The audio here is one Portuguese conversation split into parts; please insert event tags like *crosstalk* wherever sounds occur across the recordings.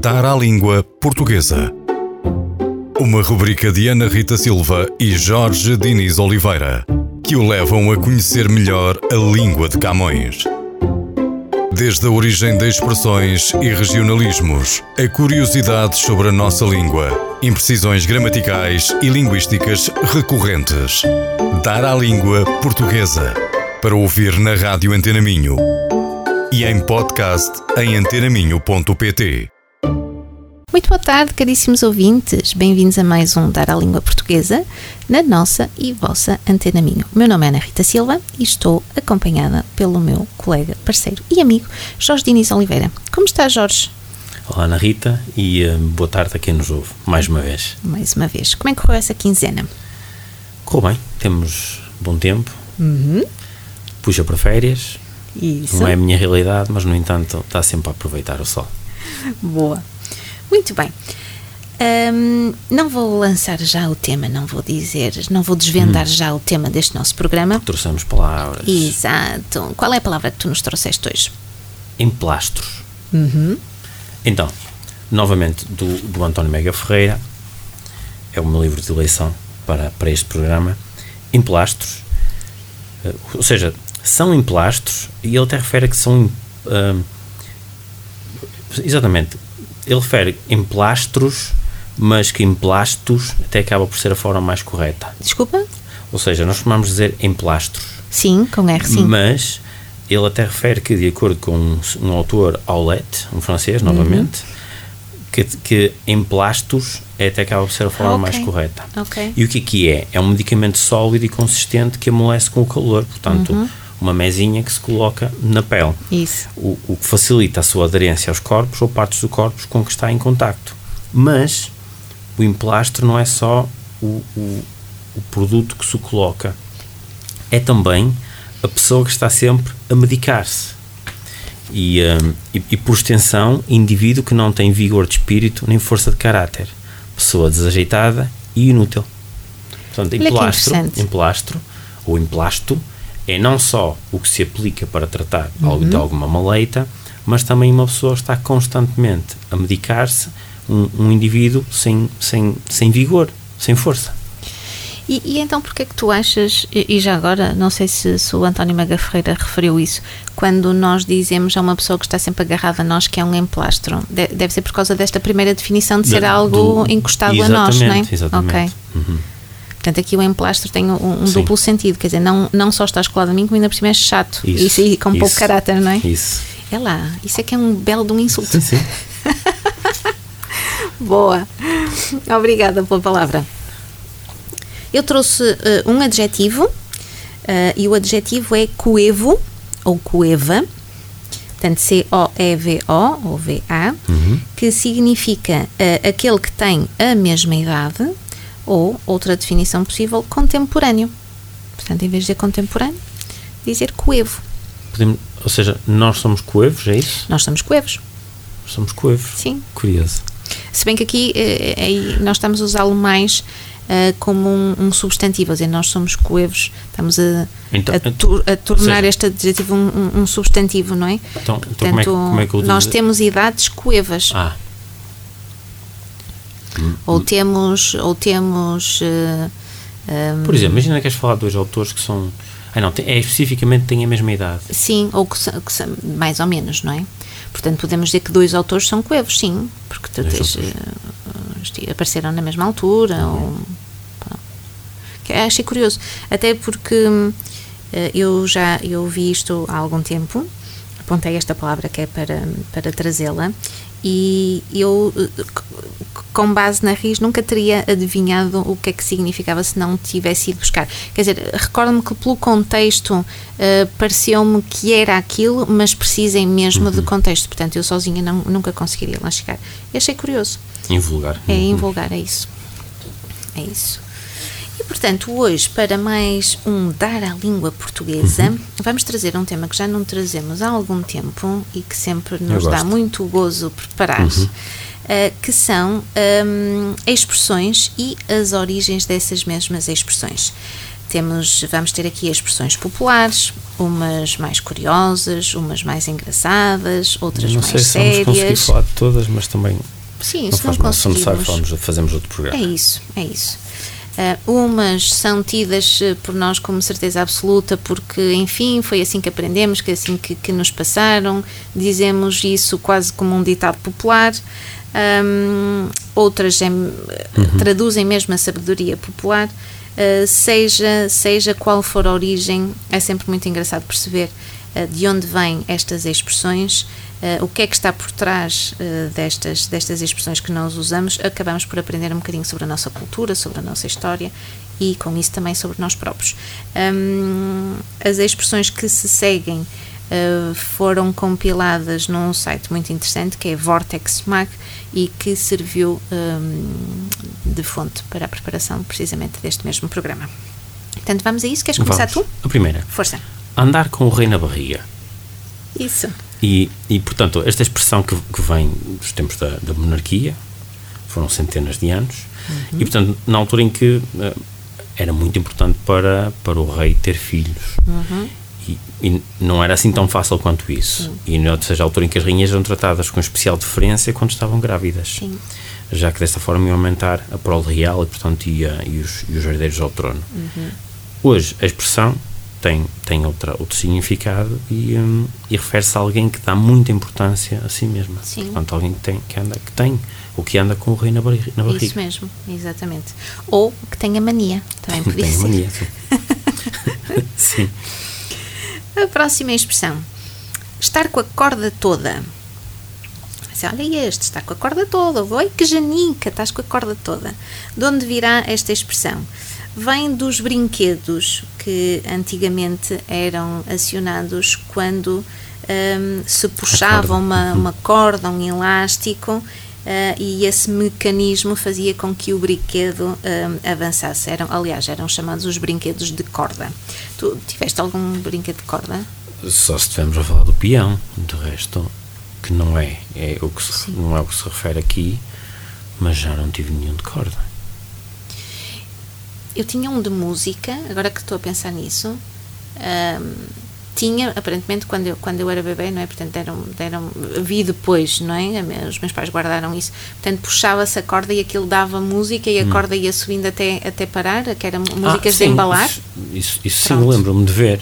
Dar à Língua Portuguesa. Uma rubrica de Ana Rita Silva e Jorge Diniz Oliveira, que o levam a conhecer melhor a língua de Camões. Desde a origem de expressões e regionalismos, a curiosidades sobre a nossa língua, imprecisões gramaticais e linguísticas recorrentes. Dar à Língua Portuguesa. Para ouvir na Rádio Antena Minho e em podcast em antenaminho.pt. Muito boa tarde, caríssimos ouvintes. Bem-vindos a mais um Dar à Língua Portuguesa na nossa e vossa Antena Minho. O meu nome é Ana Rita Silva e estou acompanhada pelo meu colega, parceiro e amigo Jorge Diniz Oliveira. Como está, Jorge? Olá, Ana Rita, e uh, boa tarde a quem nos ouve, mais uma vez. Mais uma vez. Como é que correu essa quinzena? Correu bem, temos bom tempo, Uhum. puxa para férias, Isso. não é a minha realidade, mas no entanto está sempre a aproveitar o sol. Boa. Muito bem. Ahm, não vou lançar já o tema, não vou dizer, não vou desvendar já o tema deste nosso programa. Trouxemos palavras Exato. Qual é a palavra que tu nos trouxeste hoje? emplastros. Uhum. Então, novamente do, do António Mega Ferreira, é o meu livro de eleição para, para este programa. Emplastros, eh, ou seja, são emplastros, e ele até refere que são. ah, exatamente, ele refere emplastros, mas que emplastos até acaba por ser a forma mais correta. Desculpa? Ou seja, nós costumamos dizer emplastros, Sim, com R, sim. mas ele até refere que, de acordo com um, um autor, Aulet, um francês, novamente, que, que emplastos é até acaba por ser a forma Ah, ok. mais correta. Ok. E o que é que é? É um medicamento sólido e consistente que amolece com o calor, portanto, Uhum. Uma mesinha que se coloca na pele, Isso. o, o que facilita a sua aderência aos corpos ou partes do corpo com que está em contacto. Mas o emplastro não é só o, o, o produto que se coloca, é também a pessoa que está sempre a medicar-se. E, hum, e, e, por extensão, indivíduo que não tem vigor de espírito nem força de caráter. Pessoa desajeitada e inútil. Portanto, emplastro, emplastro ou emplasto é não só o que se aplica para tratar algo Uhum. de alguma maleita, mas também uma pessoa está constantemente a medicar-se, um, um indivíduo sem, sem, sem vigor, sem força. E, e então porquê é que tu achas, e, e já agora, não sei se, se o António Maga Ferreira referiu isso, quando nós dizemos a uma pessoa que está sempre agarrada a nós que é um emplastro, de- deve ser por causa desta primeira definição de ser algo do- encostado a nós, não é? Exatamente, exatamente. Ok. Uhum. Portanto, aqui o emplastro tem um, um duplo sentido, quer dizer, não, não só estás colado a mim, como ainda por cima é chato. Isso, e com pouco isso. caráter, não é? Isso. É lá, isso é que é um belo de um insulto. Sim, sim. *laughs* Boa. Obrigada pela palavra. Eu trouxe eh, um adjetivo eh, e o adjetivo é coevo ou coeva, portanto C-O-E-V-O ou V-A, que significa eh, aquele que tem a mesma idade ou, outra definição possível, contemporâneo. Portanto, em vez de dizer contemporâneo, dizer coevo. Podemos, ou seja, nós somos coevos, é isso? Nós somos coevos, Somos coevos. sim. Curioso. Se bem que aqui eh, aí nós estamos a usá-lo mais eh, como um, um substantivo, a dizer, nós somos coevos, estamos a, Então, a, tur- a tornar seja- este adjetivo um, um- substantivo, não é? Então, então Portanto, como, é que, como é que eu nós temos idades coevas, Ah, ou temos, ou temos eh, ehm, por exemplo, imagina que queres falar de dois autores que são. Ah, não, é especificamente têm a mesma idade. sim, ou que, são- que são mais ou menos, não é? Portanto, podemos dizer que dois autores são coevos, sim, porque tu tens, esti- apareceram na mesma altura, ou pá, que achei curioso, até porque eh, eu já eu vi isto há algum tempo, apontei esta palavra que é para, para trazê-la, e eu, com base na RIS, nunca teria adivinhado o que é que significava se não tivesse ido buscar. Quer dizer, recordo-me que pelo contexto eh, pareceu-me que era aquilo, mas precisem mesmo de contexto. Portanto, eu sozinha não, nunca conseguiria lá chegar. E achei curioso. Invulgar. É invulgar, é isso. É isso. E portanto, hoje, para mais um Dar à Língua Portuguesa, vamos trazer um tema que já não trazemos há algum tempo e que sempre nos dá muito gozo preparar, eh, que são hum, expressões e as origens dessas mesmas expressões. temos, vamos ter aqui expressões populares, umas mais curiosas, umas mais engraçadas, outras Não mais sei se vamos conseguir sérias. falar de todas, mas também Sim, não isso não faz mal. Se necessário, conseguimos. falamos, fazemos outro programa. É isso, é isso. Ah, umas são tidas eh, por nós como certeza absoluta, porque, enfim, foi assim que aprendemos, que é assim que, que nos passaram. Dizemos isso quase como um ditado popular. Ahm, outras em- traduzem mesmo a sabedoria popular. Ah, seja, seja qual for a origem, é sempre muito engraçado perceber de onde vêm estas expressões, ah, o que é que está por trás ah, destas, destas expressões que nós usamos, acabamos por aprender um bocadinho sobre a nossa cultura, sobre a nossa história e com isso também sobre nós próprios. As expressões que se seguem foram compiladas num site muito interessante que é Vortex Mag e que serviu de fonte para a preparação precisamente deste mesmo programa. Portanto, vamos a isso. Queres começar Vamos. tu? A primeira. Força. Andar com o rei na barriga. Isso. E, e portanto, esta expressão que, que vem dos tempos da, da monarquia, foram centenas de anos, e, portanto, na altura em que eh, era muito importante para, para o rei ter filhos. E, e não era assim tão fácil quanto isso. E, ou seja, a altura em que as rainhas eram tratadas com especial deferência quando estavam grávidas. Sim. Já que desta forma iam aumentar a prole real e, portanto, ia, e, os, e os herdeiros ao trono. Hoje, a expressão tem, tem outra, outro significado e, hum, e refere-se a alguém que dá muita importância a si mesma. Sim. Portanto, alguém que tem, que anda, que tem, ou que anda com o rei na, barriga. Na barriga. Isso mesmo, exatamente. Ou que tenha mania, também podia Tem ser. mania, sim. *laughs* sim. A próxima expressão. Estar com a corda toda. Olha este, está com a corda toda. Oi, que janica, estás com a corda toda. De onde virá esta expressão? Vem dos brinquedos que antigamente eram acionados quando hum, se puxava uma, uma corda, um elástico, ah, e esse mecanismo fazia com que o brinquedo hum, avançasse. Eram, aliás, eram chamados os brinquedos de corda. Tu tiveste algum brinquedo de corda? Só se estivermos a falar do peão, de resto, que não é, é o que se, não é o que se refere aqui, mas já não tive nenhum de corda. Eu tinha um de música, agora que estou a pensar nisso. hum, tinha, aparentemente, quando eu, quando eu era bebê, não é? Portanto, deram, deram, vi depois, não é? Os meus pais guardaram isso. Portanto, puxava-se a corda e aquilo dava música e a corda ia subindo até, até parar, que eram músicas Ah, sim, de embalar. Isso, isso, sim, lembro-me de ver.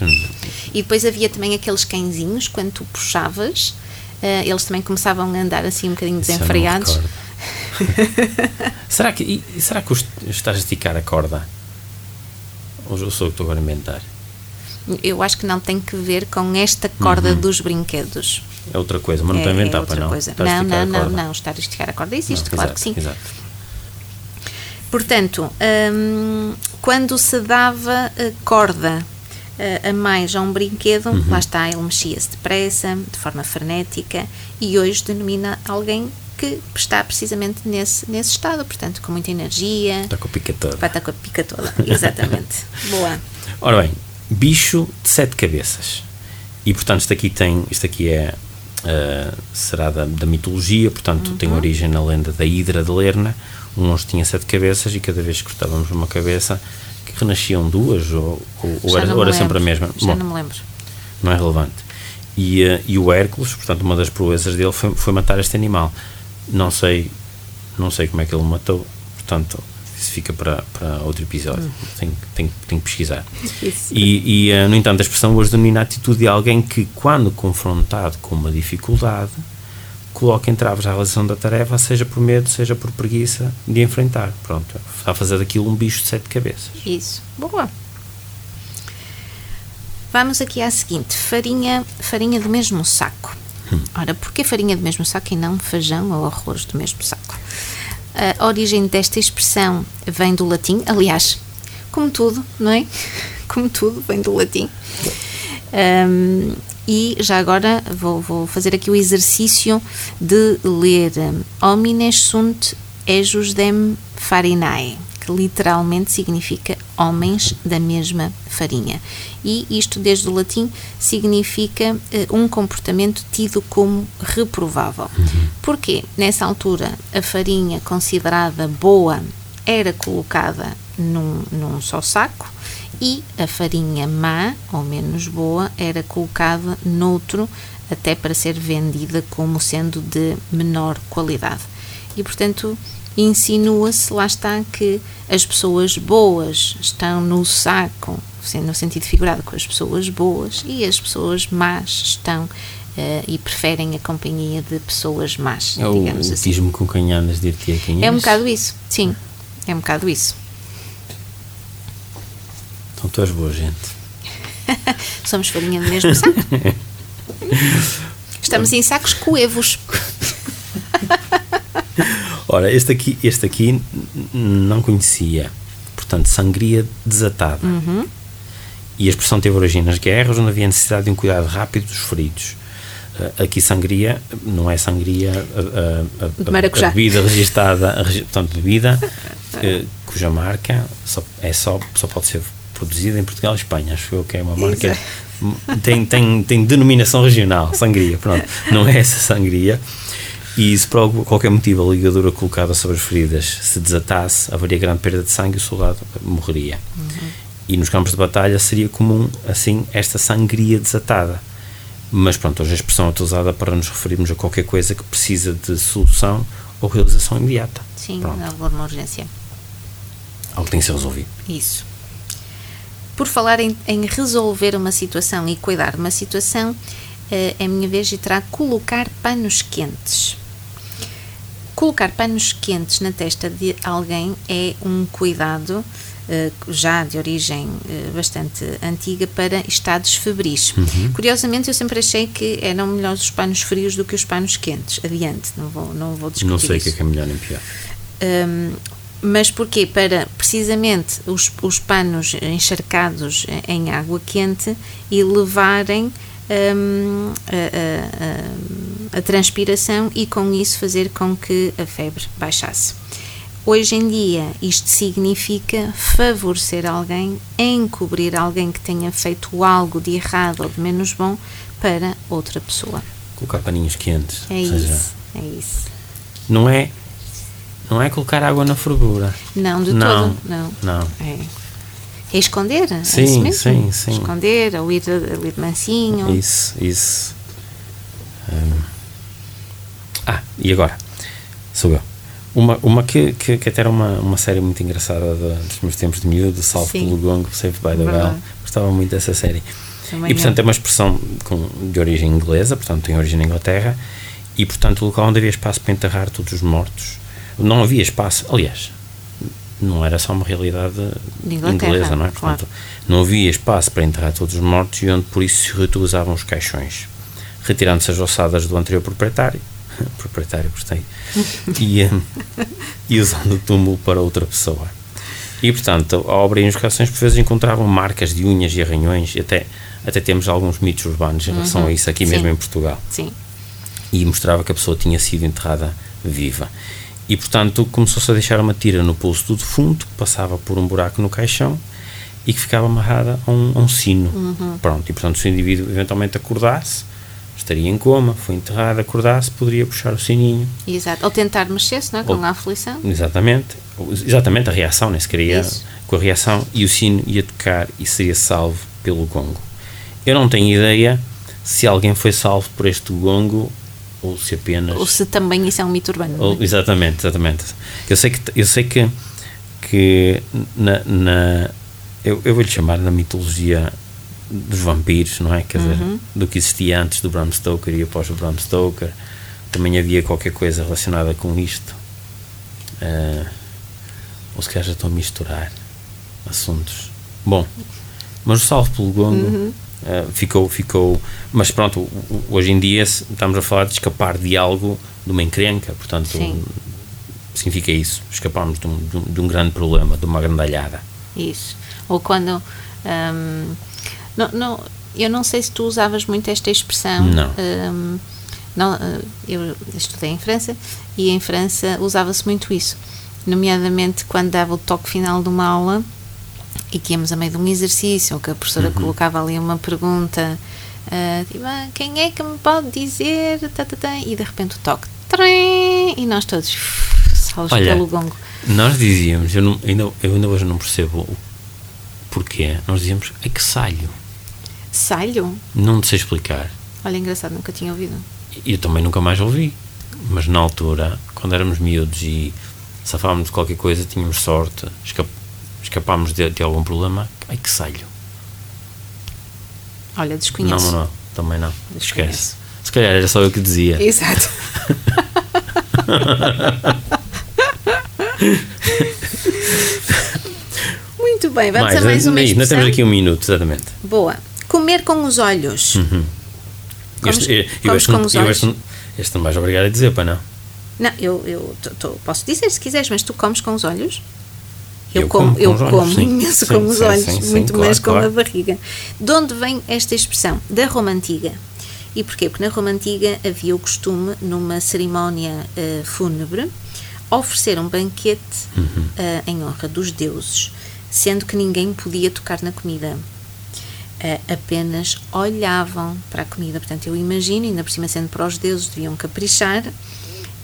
E depois havia também aqueles cãezinhos, quando tu puxavas, eh, eles também começavam a andar assim um bocadinho desenfreados. *laughs* será, que, e, será que estás a esticar a corda? Ou eu sou eu que estou agora a inventar? Eu acho que não tem que ver com esta corda dos brinquedos. É outra coisa, mas não é, estou a inventar, é outra não. coisa. Não, não, não, não. Estar a esticar a corda existe, Não, claro exato, que sim. Exato. Portanto, hum, quando se dava a corda eh, a mais a um brinquedo, Uhum. lá está, ele mexia-se depressa, de forma frenética, e hoje denomina alguém que está precisamente nesse, nesse estado, portanto, com muita energia, Está com a pica toda. vai estar com a pica toda. *laughs* Exatamente. Boa. Ora bem, bicho de sete cabeças. E portanto, isto aqui tem, isto aqui é ah, será da, da mitologia, portanto, tem Uhum. origem na lenda da Hidra de Lerna. Um monstro tinha sete cabeças e cada vez que cortávamos uma cabeça, que renasciam duas, ou, ou, ou era, ou era sempre a mesma. Já Bom, não me lembro. não é relevante. E, eh, e o Hércules, portanto, uma das proezas dele foi, foi matar este animal. Não sei, não sei como é que ele o matou, portanto, isso fica para, para outro episódio. Tenho, tenho, tenho que pesquisar. Isso. E, e, eh, no entanto, a expressão hoje domina a atitude de alguém que, quando confrontado com uma dificuldade, coloca entraves à realização da tarefa, seja por medo, seja por preguiça de enfrentar. Pronto, está a fazer daquilo um bicho de sete cabeças. Isso. Boa. Vamos aqui à seguinte: farinha, farinha do mesmo saco. Ora, porquê farinha do mesmo saco e não feijão ou arroz do mesmo saco? A origem desta expressão vem do latim, aliás, como tudo, não é? *laughs* Como tudo, vem do latim. Ahm, e já agora vou, vou fazer aqui o exercício de ler um, Homines sunt ejus dem farinae, que literalmente significa homens da mesma farinha. E isto, desde o latim, significa eh, um comportamento tido como reprovável. Porquê? Nessa altura, a farinha considerada boa era colocada num, num só saco e a farinha má ou menos boa era colocada noutro até para ser vendida como sendo de menor qualidade. E portanto, insinua-se, lá está, que as pessoas boas estão no saco, no sentido figurado, com as pessoas boas, e as pessoas más estão uh, e preferem a companhia de pessoas más. É o, o assim. tismo com andas, dir-te a quem É um bocado isso, sim, é um bocado isso. Então tu és boa gente. *laughs* Somos farinha do mesmo saco. *laughs* Estamos em sacos coevos. *laughs* Ora, este aqui, este aqui não conhecia. Portanto, sangria desatada. Uhum. E a expressão teve origem nas guerras, onde havia necessidade de um cuidado rápido dos feridos. Uh, aqui sangria não é sangria a, a, a, a bebida registada, portanto, bebida que, cuja marca só, é só, só pode ser produzida em Portugal e Espanha. Acho eu que é uma marca. Tem, tem, tem denominação regional, sangria. Pronto, não é essa sangria. E se por qualquer motivo a ligadura colocada sobre as feridas se desatasse, haveria grande perda de sangue e o soldado morreria. Uhum. E nos campos de batalha seria comum, assim, esta sangria desatada. Mas pronto, hoje a expressão é utilizada para nos referirmos a qualquer coisa que precisa de solução ou realização imediata. Sim, alguma urgência. Algo tem que ser resolvido. Isso. Por falar em, em resolver uma situação e cuidar de uma situação, é a minha vez de terá colocar panos quentes. Colocar panos quentes na testa de alguém é um cuidado uh, já de origem uh, bastante antiga para estados febris. Uhum. Curiosamente, eu sempre achei que eram melhores os panos frios do que os panos quentes. Adiante, não vou, não vou discutir Não sei o que é que é melhor nem pior. Um, mas porquê? Para precisamente os, os panos encharcados em água quente e levarem um, a, a, a, transpiração e com isso fazer com que a febre baixasse. Hoje em dia, isto significa favorecer alguém, encobrir alguém que tenha feito algo de errado ou de menos bom para outra pessoa. Colocar paninhos quentes. É isso, é isso. Não é, não é colocar água na fervura. Não, de não, todo, não. Não. É. É esconder, sim, é isso mesmo? Sim, sim. Esconder, ou ir, ir mansinho. Isso, isso. Hum. Ah, e agora? Sou eu. Uma, uma que, que, que até era uma, uma série muito engraçada de, dos meus tempos de miúdo, Salve sim. pelo Gongo, Save by the Bell. Gostava muito dessa série. Também e portanto é uma expressão com, de origem inglesa, portanto tem origem na Inglaterra, e portanto o local onde havia espaço para enterrar todos os mortos. Não havia espaço, aliás, não era só uma realidade inglesa, não é? Claro. Portanto, não havia espaço para enterrar todos os mortos e onde por isso se reutilizavam os caixões, retirando-se as ossadas do anterior proprietário, *laughs* proprietário, gostei, e, eh, e usando o túmulo para outra pessoa. E, portanto, a obra e as cações por vezes encontravam marcas de unhas e arranhões, e até, até temos alguns mitos urbanos em relação uhum. a isso aqui Sim. mesmo em Portugal. Sim. E mostrava que a pessoa tinha sido enterrada viva. E, portanto, começou-se a deixar uma tira no pulso do defunto, que passava por um buraco no caixão e que ficava amarrada a um, a um sino. Uhum. Pronto, e, portanto, se o indivíduo eventualmente acordasse, estaria em coma, foi enterrado, acordasse, poderia puxar o sininho. Exato. Ou tentar mexer-se, não é? Com Ou- a aflição. Exatamente. Exatamente, a reação, nem se queria Isso. com a reação, e o sino ia tocar e seria salvo pelo gongo. Eu não tenho ideia se alguém foi salvo por este gongo ou se apenas. Ou se também isso é um mito urbano. é? Ou- exatamente, exatamente. Eu sei que, eu sei que, que na, na- eu, eu vou-lhe chamar na mitologia dos vampiros, não é? Quer dizer, Uhum. do que existia antes do Bram Stoker e após o Bram Stoker, também havia qualquer coisa relacionada com isto. Ah, ou se calhar já estão a misturar assuntos. Bom, mas o Salvo pelo Gongo Uhum. Ah, ficou, ficou. Mas pronto, hoje em dia estamos a falar de escapar de algo, de uma encrenca, portanto, Sim. significa isso. De um, de um- de um grande problema, de uma grandalhada. Isso. Ou quando. hum, não, não, eu não sei se tu usavas muito esta expressão. Não. Hum, não, eh, eu estudei em França e em França usava-se muito isso. Nomeadamente quando dava o toque final de uma aula e que íamos a meio de um exercício ou que a professora colocava ali uma pergunta. ah, tipo, "Ah, quem é que me pode dizer? Tá, tá, tá", e de repente o toque. Trim, e nós todos salvos Olha, pelo gongo. Nós dizíamos, eu, não- ainda, eu ainda hoje não percebo o porquê, nós dizíamos ai que salho. Salho? Não sei explicar. Olha, engraçado, nunca tinha ouvido. Eu também nunca mais ouvi. Mas na altura, quando éramos miúdos e safávamos de qualquer coisa, tínhamos sorte, escap escapámos de, de, algum problema, ai que salho. Olha, desconheço. Não, não, também não. Esquece. Se calhar era só eu que dizia. Exato. *laughs* Muito bem, vamos mais, a mais uma expressão. Nós temos aqui um minuto, exatamente. Boa. Comer com os olhos. Uhum. Comes, este, eu, este, com os olhos. Este, este não vais obrigar a dizer, para não? Não, eu, eu tô, tô, posso dizer se quiseres, mas tu comes com os olhos? Eu, eu como, como, eu como olhos, imenso sim, com sim, os olhos, sim, muito claro, mais com claro. a barriga. De onde vem esta expressão? Da Roma Antiga. E porquê? Porque na Roma Antiga havia o costume, numa cerimónia uh, fúnebre, oferecer um banquete uhum. uh, em honra dos deuses, sendo que ninguém podia tocar na comida. Uh, apenas olhavam para a comida. Portanto, eu imagino, ainda por cima sendo para os deuses, deviam caprichar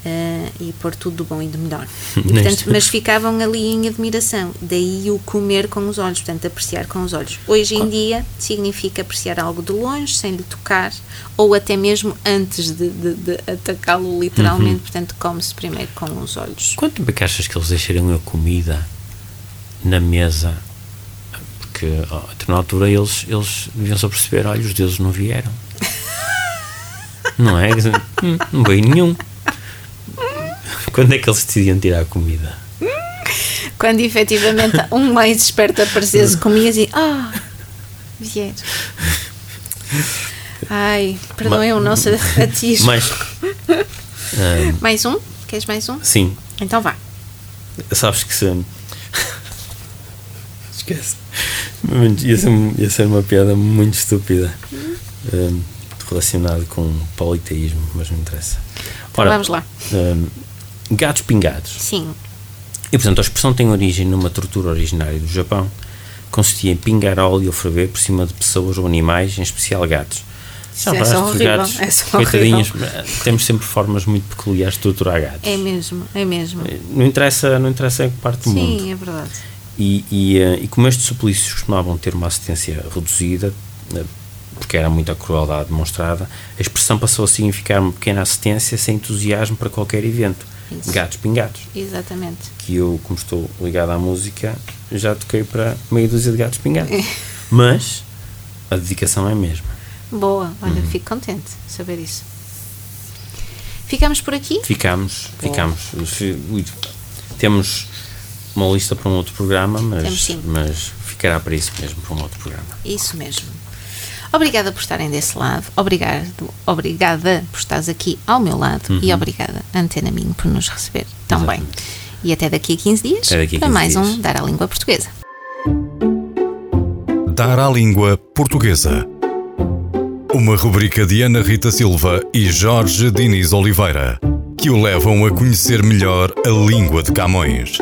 Uh, e pôr tudo do bom e do melhor. *laughs* E, portanto, mas ficavam ali em admiração. Daí o comer com os olhos, portanto, apreciar com os olhos. Hoje em dia significa apreciar algo de longe, sem lhe tocar, ou até mesmo antes de, de, de atacá-lo literalmente. Uhum. Portanto, come-se primeiro com os olhos. Quanto é que achas que eles deixariam a comida na mesa? Porque oh, na altura eles, eles deviam só perceber: olha, os deuses não vieram. *laughs* não é? Hum, não veio nenhum. Quando é que eles decidiam tirar a comida? Quando efetivamente um mais esperto aparecesse, comias e. Ah! Vier. Ai, perdoem o nosso *laughs* atismo. Mais. Um, *laughs* mais um? Queres mais um? Sim. Então vá. Sabes que se. Esquece. Ia ser, ia ser uma piada muito estúpida. Um, relacionado com politeísmo, mas não interessa. Então Ora, vamos lá. Um, gatos pingados. Sim. E portanto a expressão tem origem numa tortura originária do Japão, consistia em pingar óleo ou ferver por cima de pessoas ou animais, em especial gatos. Não, é só horrível, gatos, é só coitadinhos, temos sempre formas muito peculiares de torturar gatos. É mesmo, é mesmo. Não interessa, não interessa em que parte do Sim, mundo. Sim, é verdade. E, e, eh, e como estes suplícios costumavam ter uma assistência reduzida, eh, porque era muita crueldade demonstrada, a expressão passou a significar uma pequena assistência sem entusiasmo para qualquer evento. Isso. Gatos pingados. Exatamente. Que eu, como estou ligado à música, já toquei para meia dúzia de gatos pingados. *laughs* Mas a dedicação é a mesma. Boa, olha, uhum. fico contente de saber isso. Ficamos por aqui? Ficamos, ficamos. Temos uma lista para um outro programa, mas, mas ficará para isso mesmo, para um outro programa. Isso mesmo. Obrigada por estarem desse lado, obrigado, obrigada por estares aqui ao meu lado uhum. e obrigada, Antena Minho, por nos receber tão bem. E até daqui a 15 dias a 15 para mais dias. um Dar à Língua Portuguesa. Dar à Língua Portuguesa. Uma rubrica de Ana Rita Silva e Jorge Diniz Oliveira, que o levam a conhecer melhor a língua de Camões.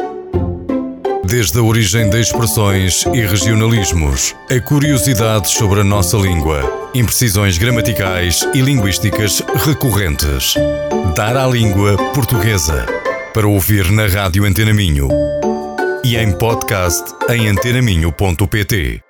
Desde a origem de expressões e regionalismos, a curiosidades sobre a nossa língua, imprecisões gramaticais e linguísticas recorrentes. Dar à língua portuguesa. Para ouvir na Rádio Antena Minho. E em podcast em antenaminho.pt.